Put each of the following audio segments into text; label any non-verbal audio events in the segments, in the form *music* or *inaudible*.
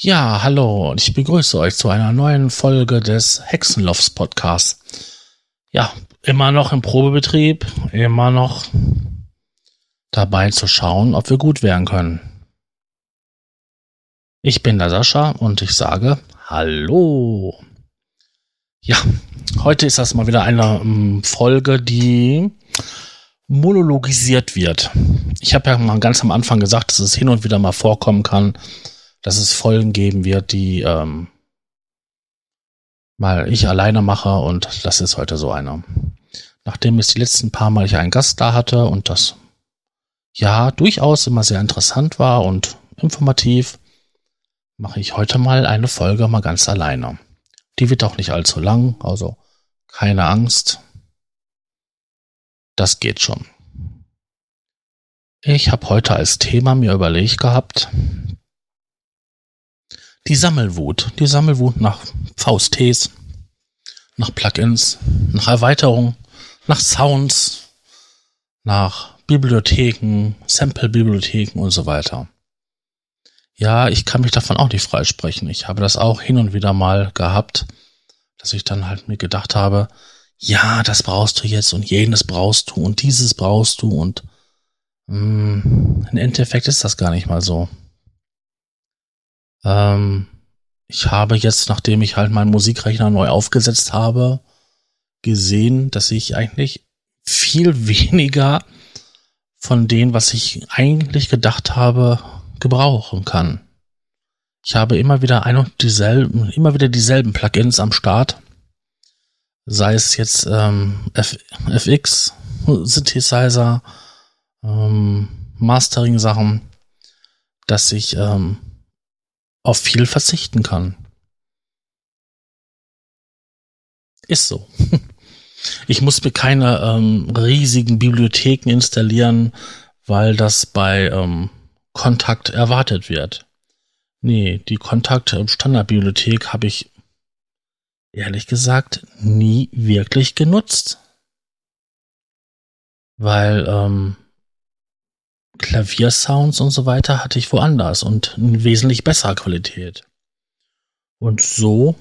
Ja, hallo und ich begrüße euch zu einer neuen Folge des Hexenlofts Podcasts. Ja, immer noch im Probebetrieb, immer noch dabei zu schauen, ob wir gut werden können. Ich bin der Sascha und ich sage Hallo. Ja, heute ist das mal wieder eine um, Folge, die monologisiert wird. Ich habe ja mal ganz am Anfang gesagt, dass es hin und wieder mal vorkommen kann, dass es Folgen geben wird, die ähm, mal ich alleine mache und das ist heute so eine. Nachdem es die letzten paar Mal ich einen Gast da hatte und das ja durchaus immer sehr interessant war und informativ, mache ich heute mal eine Folge mal ganz alleine. Die wird auch nicht allzu lang, also keine Angst. Das geht schon. Ich habe heute als Thema mir überlegt gehabt, die Sammelwut. Die Sammelwut nach VSTs, nach Plugins, nach Erweiterungen, nach Sounds, nach Bibliotheken, Sample-Bibliotheken und so weiter. Ja, ich kann mich davon auch nicht freisprechen. Ich habe das auch hin und wieder mal gehabt, dass ich dann halt mir gedacht habe, ja, das brauchst du jetzt und jenes brauchst du und dieses brauchst du und mh, mm, im Endeffekt ist das gar nicht mal so. Ähm, ich habe jetzt, nachdem ich halt meinen Musikrechner neu aufgesetzt habe, gesehen, dass ich eigentlich viel *laughs* weniger von dem, was ich eigentlich gedacht habe, gebrauchen kann. Ich habe immer wieder ein und dieselben, immer wieder dieselben Plugins am Start. Sei es jetzt ähm, FX, Synthesizer, ähm, Mastering-Sachen, dass ich ähm, auf viel verzichten kann. Ist so. *laughs* Ich muss mir keine ähm, riesigen Bibliotheken installieren, weil das bei ähm, Kontakt erwartet wird. Nee, die Kontakt Standardbibliothek habe ich ehrlich gesagt nie wirklich genutzt. Weil ähm, Klaviersounds und so weiter hatte ich woanders und in wesentlich besserer Qualität. Und so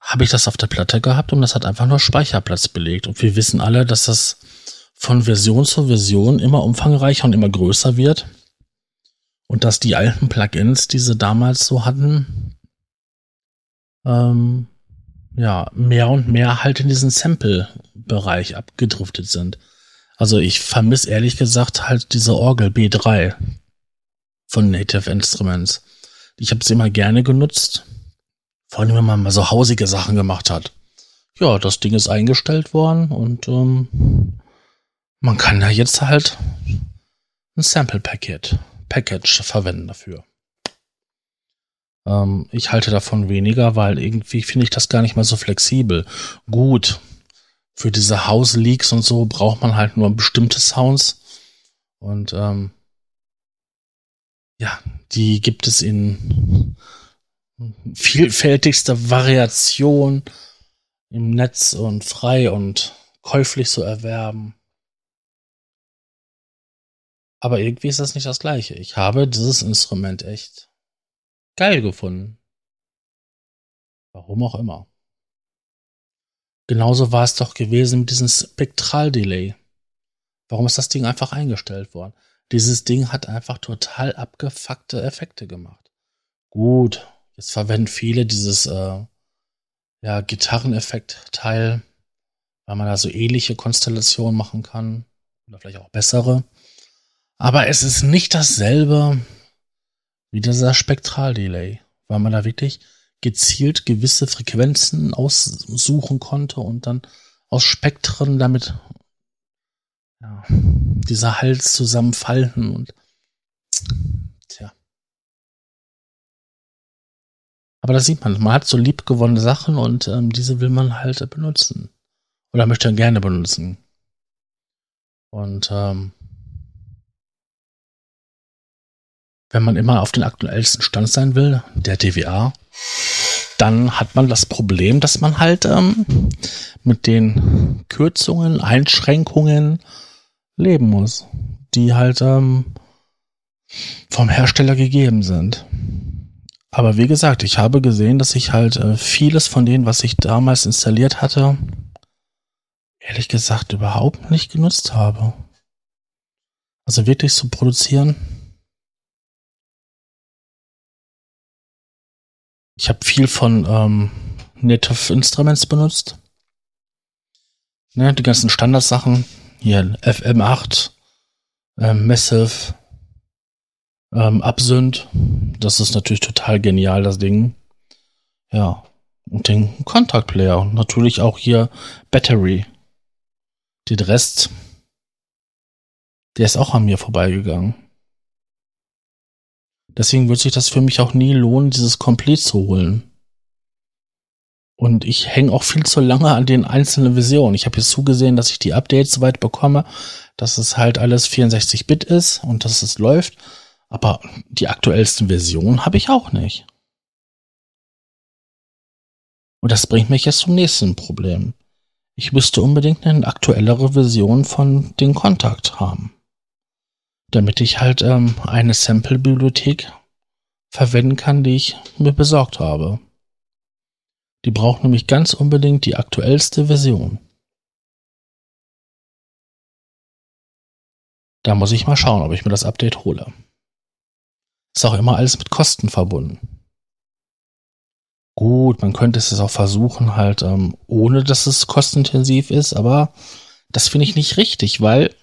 habe ich das auf der Platte gehabt und das hat einfach nur Speicherplatz belegt. Und wir wissen alle, dass das von Version zu Version immer umfangreicher und immer größer wird. Und dass die alten Plugins, die sie damals so hatten, ähm, ja, mehr und mehr halt in diesen Sample-Bereich abgedriftet sind. Also ich vermisse ehrlich gesagt halt diese Orgel B3 von Native Instruments. Ich habe sie immer gerne genutzt. Vor allem, wenn man mal so hausige Sachen gemacht hat. Ja, das Ding ist eingestellt worden und ähm, man kann da jetzt halt ein Sample Packet, Package verwenden dafür. Ähm, ich halte davon weniger, weil irgendwie finde ich das gar nicht mal so flexibel. Gut, für diese House-Leaks und so braucht man halt nur bestimmte Sounds. Und ähm, ja, die gibt es in vielfältigster Variation im Netz und frei und käuflich zu erwerben. Aber irgendwie ist das nicht das gleiche. Ich habe dieses Instrument echt geil gefunden. Warum auch immer. Genauso war es doch gewesen mit diesem Spektraldelay. Warum ist das Ding einfach eingestellt worden? Dieses Ding hat einfach total abgefuckte Effekte gemacht. Gut, jetzt verwenden viele dieses äh, ja, Gitarreneffekt-Teil, weil man da so ähnliche Konstellationen machen kann. Oder vielleicht auch bessere. Aber es ist nicht dasselbe wie dieser Spektraldelay, weil man da wirklich gezielt gewisse Frequenzen aussuchen konnte und dann aus Spektren damit ja, dieser Hals zusammenfalten und tja. Aber da sieht man, man hat so liebgewonnene Sachen und ähm, diese will man halt benutzen. Oder möchte gerne benutzen. Und ähm, wenn man immer auf den aktuellsten Stand sein will, der DWA, dann hat man das Problem, dass man halt ähm, mit den Kürzungen, Einschränkungen leben muss, die halt ähm, vom Hersteller gegeben sind. Aber wie gesagt, ich habe gesehen, dass ich halt äh, vieles von denen, was ich damals installiert hatte, ehrlich gesagt überhaupt nicht genutzt habe. Also wirklich zu produzieren. Ich habe viel von ähm, Native Instruments benutzt. Ne, die ganzen Standardsachen. Hier FM8, ähm, Massive, ähm, Absynth. Das ist natürlich total genial, das Ding. Ja. Und den Contact Player. Und natürlich auch hier Battery. Den Rest, der ist auch an mir vorbeigegangen. Deswegen wird sich das für mich auch nie lohnen, dieses Komplett zu holen. Und ich hänge auch viel zu lange an den einzelnen Versionen. Ich habe jetzt zugesehen, dass ich die Updates soweit bekomme, dass es halt alles 64-Bit ist und dass es läuft. Aber die aktuellsten Versionen habe ich auch nicht. Und das bringt mich jetzt zum nächsten Problem. Ich müsste unbedingt eine aktuellere Version von den Kontakt haben. Damit ich halt ähm, eine Sample-Bibliothek verwenden kann, die ich mir besorgt habe. Die braucht nämlich ganz unbedingt die aktuellste Version. Da muss ich mal schauen, ob ich mir das Update hole. Ist auch immer alles mit Kosten verbunden. Gut, man könnte es auch versuchen, halt, ähm, ohne dass es kostenintensiv ist, aber das finde ich nicht richtig, weil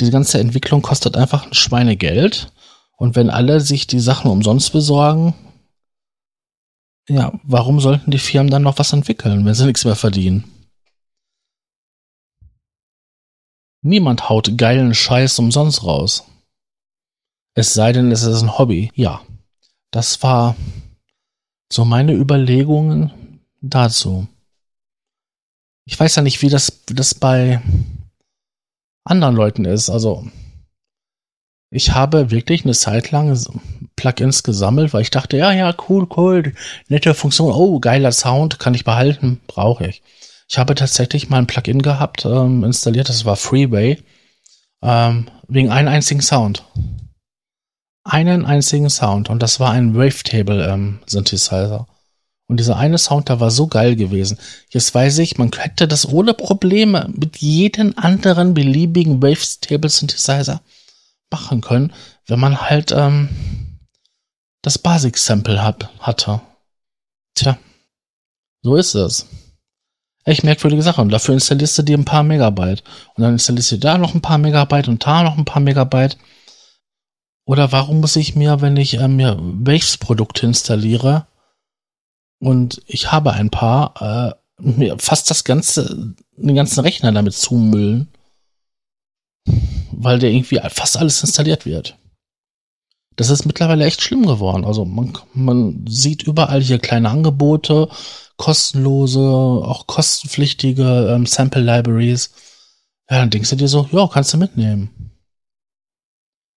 diese ganze Entwicklung kostet einfach ein Schweinegeld. Und wenn alle sich die Sachen umsonst besorgen, ja, warum sollten die Firmen dann noch was entwickeln, wenn sie nichts mehr verdienen? Niemand haut geilen Scheiß umsonst raus. Es sei denn, es ist ein Hobby. Ja, das war so meine Überlegungen dazu. Ich weiß ja nicht, wie das, wie das bei anderen Leuten ist. Also, ich habe wirklich eine Zeit lang Plugins gesammelt, weil ich dachte, ja, ja, cool, cool, nette Funktion, oh, geiler Sound, kann ich behalten, brauche ich. Ich habe tatsächlich mal ein Plugin gehabt, ähm, installiert, das war Freeway, ähm, wegen einem einzigen Sound einen einzigen Sound und das war ein Wavetable ähm, Synthesizer. Und dieser eine Sound, da war so geil gewesen. Jetzt weiß ich, man hätte das ohne Probleme mit jedem anderen beliebigen Wavetable Synthesizer machen können, wenn man halt ähm, das Basic Sample hat, hatte. Tja, so ist es. Echt merkwürdige Sache. Und dafür installierst du dir ein paar Megabyte. Und dann installierst du da noch ein paar Megabyte und da noch ein paar Megabyte. Oder warum muss ich mir, wenn ich äh, mir Waves-Produkte installiere und ich habe ein paar, äh, mir fast das ganze, den ganzen Rechner damit zumüllen, weil der irgendwie fast alles installiert wird. Das ist mittlerweile echt schlimm geworden. Also man, man sieht überall hier kleine Angebote, kostenlose, auch kostenpflichtige ähm, Sample Libraries. Ja, dann denkst du dir so, ja, kannst du mitnehmen.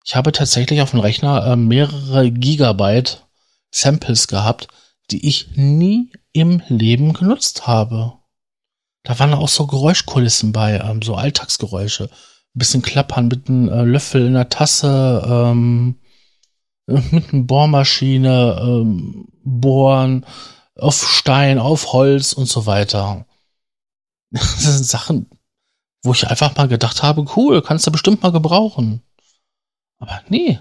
Ich habe tatsächlich auf dem Rechner äh, mehrere Gigabyte Samples gehabt, die ich nie im Leben genutzt habe. Da waren auch so Geräuschkulissen bei, ähm, so Alltagsgeräusche. Ein bisschen klappern mit einem äh, Löffel in der Tasse, ähm, mit einer Bohrmaschine, ähm, bohren, auf Stein, auf Holz und so weiter. *laughs* Das sind Sachen, wo ich einfach mal gedacht habe, cool, kannst du bestimmt mal gebrauchen. Aber nee,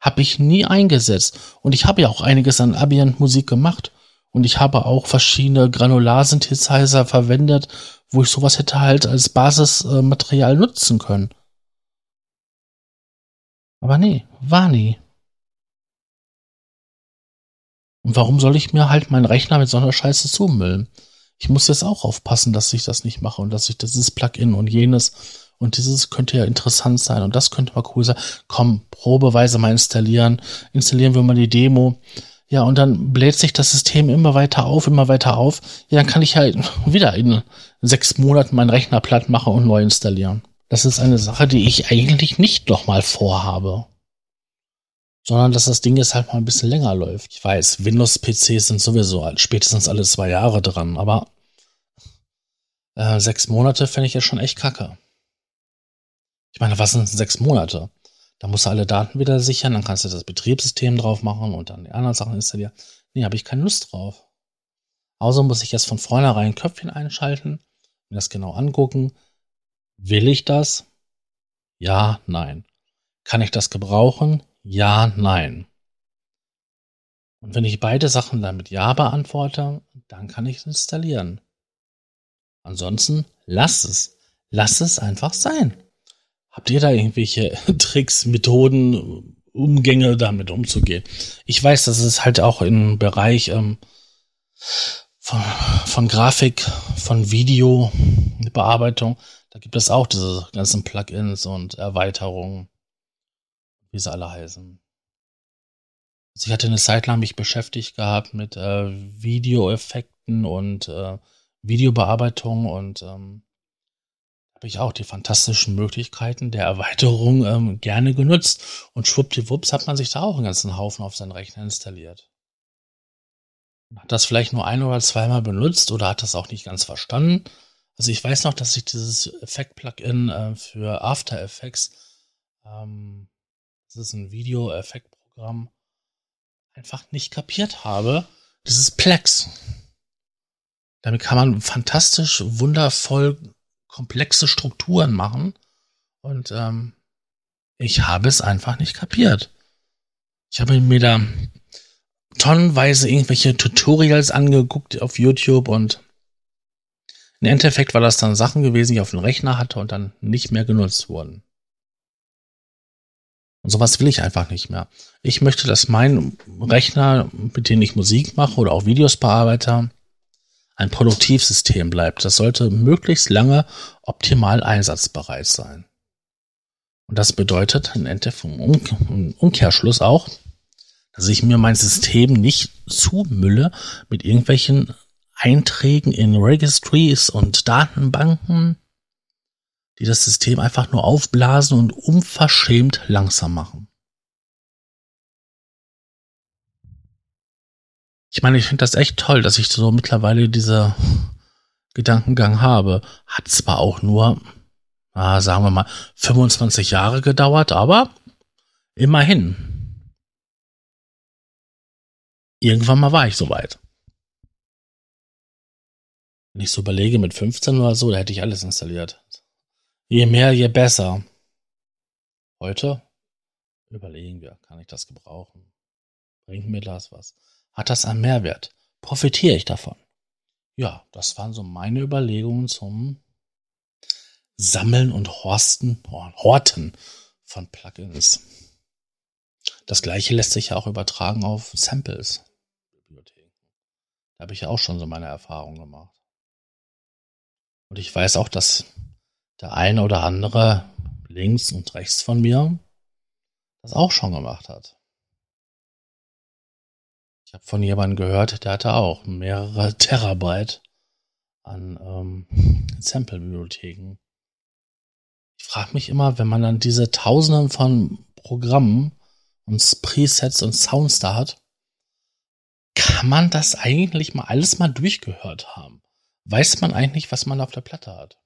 habe ich nie eingesetzt. Und ich habe ja auch einiges an Ambient-Musik gemacht. Und ich habe auch verschiedene Granularsynthesizer verwendet, wo ich sowas hätte halt als Basismaterial nutzen können. Aber nee, war nie. Und warum soll ich mir halt meinen Rechner mit so einer Scheiße zumüllen? Ich muss jetzt auch aufpassen, dass ich das nicht mache und dass ich dieses Plugin und jenes und dieses könnte ja interessant sein und das könnte mal cool sein. Komm, probeweise mal installieren. Installieren wir mal die Demo. Ja, und dann bläht sich das System immer weiter auf, immer weiter auf. Ja, dann kann ich halt *laughs* wieder in sechs Monaten meinen Rechner platt machen und neu installieren. Das ist eine Sache, die ich eigentlich nicht nochmal vorhabe. Sondern dass das Ding jetzt halt mal ein bisschen länger läuft. Ich weiß, Windows-PCs sind sowieso spätestens alle zwei Jahre dran, aber äh, sechs Monate fände ich ja schon echt kacke. Ich meine, was sind sechs Monate? Da musst du alle Daten wieder sichern, dann kannst du das Betriebssystem drauf machen und dann die anderen Sachen installieren. Nee, habe ich keine Lust drauf. Außer muss ich jetzt von vornherein ein Köpfchen einschalten, mir das genau angucken. Will ich das? Ja, nein. Kann ich das gebrauchen? Ja, nein. Und wenn ich beide Sachen dann mit Ja beantworte, dann kann ich es installieren. Ansonsten lass es. Lass es einfach sein. Habt ihr da irgendwelche *laughs* Tricks, Methoden, Umgänge damit umzugehen? Ich weiß, dass es halt auch im Bereich ähm, von, von Grafik, von Videobearbeitung, da gibt es auch diese ganzen Plugins und Erweiterungen, wie sie alle heißen. Also ich hatte eine Zeit lang mich beschäftigt gehabt mit äh, Videoeffekten und äh, Videobearbeitung und ähm, habe ich auch die fantastischen Möglichkeiten der Erweiterung ähm, gerne genutzt. Und schwuppdiwupps hat man sich da auch einen ganzen Haufen auf seinen Rechner installiert. Hat das vielleicht nur ein oder zweimal benutzt oder hat das auch nicht ganz verstanden. Also ich weiß noch, dass ich dieses Effekt-Plugin äh, für After Effects, ähm, das ist ein Video-Effekt-Programm, einfach nicht kapiert habe. Das ist Plex. Damit kann man fantastisch, wundervoll komplexe Strukturen machen. Und ähm, ich habe es einfach nicht kapiert. Ich habe mir da tonnenweise irgendwelche Tutorials angeguckt auf YouTube und im Endeffekt war das dann Sachen gewesen, die ich auf dem Rechner hatte und dann nicht mehr genutzt wurden. Und sowas will ich einfach nicht mehr. Ich möchte, dass mein Rechner, mit dem ich Musik mache oder auch Videos bearbeite, ein Produktivsystem bleibt. Das sollte möglichst lange optimal einsatzbereit sein. Und das bedeutet im Umkehrschluss auch, dass ich mir mein System nicht zumülle mit irgendwelchen Einträgen in Registries und Datenbanken, die das System einfach nur aufblasen und unverschämt langsam machen. Ich meine, ich finde das echt toll, dass ich so mittlerweile diese Gedankengang habe. Hat zwar auch nur, äh, sagen wir mal, 25 Jahre gedauert, aber immerhin. Irgendwann mal war ich soweit. Wenn ich so überlege, mit 15 oder so, da hätte ich alles installiert. Je mehr, je besser. Heute überlegen wir, kann ich das gebrauchen? Bringt mir das was? Hat das einen Mehrwert? Profitiere ich davon? Ja, das waren so meine Überlegungen zum Sammeln und Horsten, Horten von Plugins. Das gleiche lässt sich ja auch übertragen auf Samples. Bibliotheken. Da habe ich ja auch schon so meine Erfahrungen gemacht. Und ich weiß auch, dass der eine oder andere links und rechts von mir das auch schon gemacht hat. Ich habe von jemandem gehört, der hatte auch mehrere *laughs* Terabyte an ähm, *laughs* Sample-Bibliotheken. Ich frage mich immer, wenn man dann diese Tausenden von Programmen und Presets und Sounds da hat, kann man das eigentlich mal alles mal durchgehört haben? Weiß man eigentlich, was man auf der Platte hat?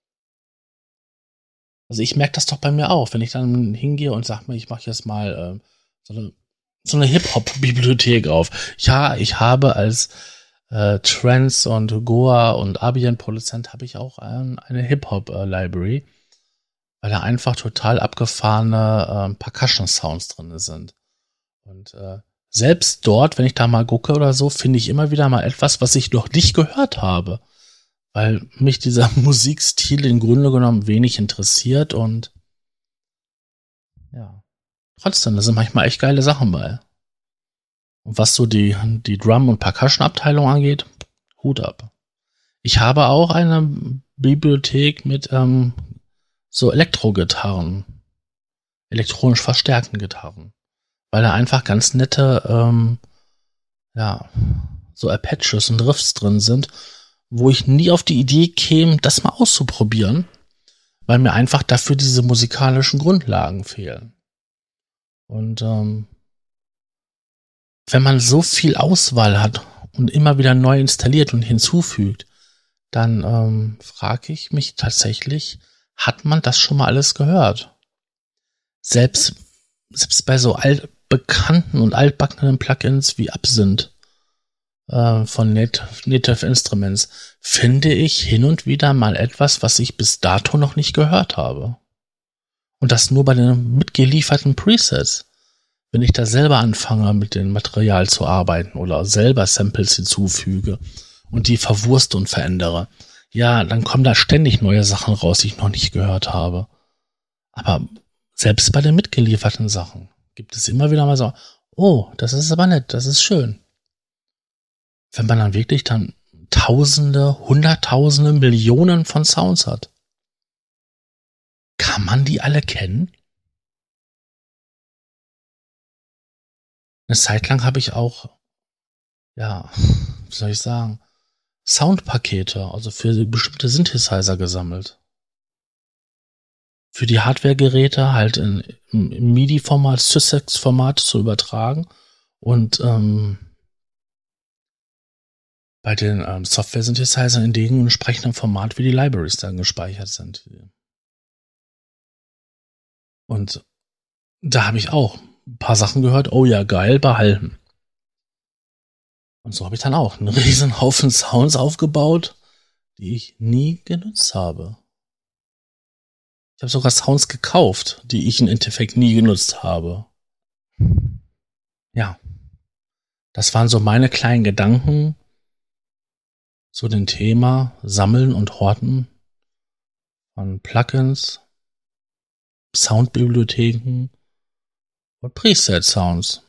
Also ich merke das doch bei mir auch, wenn ich dann hingehe und sage mir, ich mache jetzt mal äh, so eine so eine Hip-Hop-Bibliothek auf. Ja, ich habe als äh, Trance und Goa und Ambient-Produzent habe ich auch ein, eine Hip-Hop-Library, weil da einfach total abgefahrene äh, Percussion-Sounds drin sind. Und äh, selbst dort, wenn ich da mal gucke oder so, finde ich immer wieder mal etwas, was ich noch nicht gehört habe. Weil mich dieser *laughs* Musikstil im Grunde genommen wenig interessiert und ja trotzdem, da sind manchmal echt geile Sachen bei. Und was so die, die Drum- und Percussion-Abteilung angeht, Hut ab. Ich habe auch eine Bibliothek mit ähm, so Elektro-Gitarren, elektronisch verstärkten Gitarren, weil da einfach ganz nette, ähm, ja, so Apaches und Riffs drin sind, wo ich nie auf die Idee käme, das mal auszuprobieren, weil mir einfach dafür diese musikalischen Grundlagen fehlen. Und ähm, wenn man so viel Auswahl hat und immer wieder neu installiert und hinzufügt, dann ähm, frage ich mich tatsächlich, hat man das schon mal alles gehört? Selbst selbst bei so altbekannten und altbackenen Plugins wie Absinthe äh, von Native Instruments finde ich hin und wieder mal etwas, was ich bis dato noch nicht gehört habe. Und das nur bei den mitgelieferten Presets. Wenn ich da selber anfange, mit dem Material zu arbeiten oder selber Samples hinzufüge und die verwurste und verändere, ja, dann kommen da ständig neue Sachen raus, die ich noch nicht gehört habe. Aber selbst bei den mitgelieferten Sachen gibt es immer wieder mal so, oh, das ist aber nett, das ist schön. Wenn man dann wirklich dann Tausende, Hunderttausende, Millionen von Sounds hat. Kann man die alle kennen? Eine Zeit lang habe ich auch, ja, wie soll ich sagen, Soundpakete, also für bestimmte Synthesizer gesammelt. Für die Hardware-Geräte halt in, im MIDI-Format, Sussex-Format zu übertragen und ähm, bei den ähm, Software-Synthesizern in dem entsprechenden Format, wie die Libraries dann gespeichert sind. Und da habe ich auch ein paar Sachen gehört, oh ja, geil, behalten. Und so habe ich dann auch einen *laughs* riesen Haufen Sounds aufgebaut, die ich nie genutzt habe. Ich habe sogar Sounds gekauft, die ich im Endeffekt nie genutzt habe. Ja. Das waren so meine kleinen Gedanken zu dem Thema Sammeln und Horten von Plugins, Soundbibliotheken und Preset-Sounds.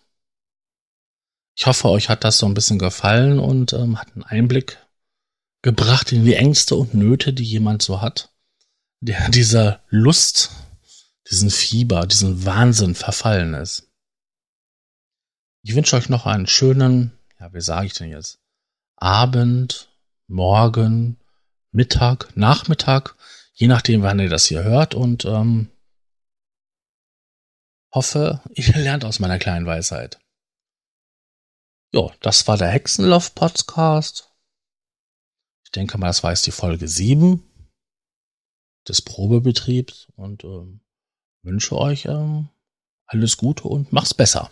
Ich hoffe, euch hat das so ein bisschen gefallen und ähm, hat einen Einblick gebracht in die Ängste und Nöte, die jemand so hat, der *laughs* dieser Lust, diesen Fieber, diesen Wahnsinn verfallen ist. Ich wünsche euch noch einen schönen, ja, wie sage ich denn jetzt, Abend, Morgen, Mittag, Nachmittag, je nachdem, wann ihr das hier hört und ähm, hoffe, ihr *laughs* lernt aus meiner kleinen Weisheit. Ja, das war der Hexenloft-Podcast. Ich denke mal, das war jetzt die Folge 7 des Probebetriebs und ähm, wünsche euch ähm, alles Gute und mach's besser.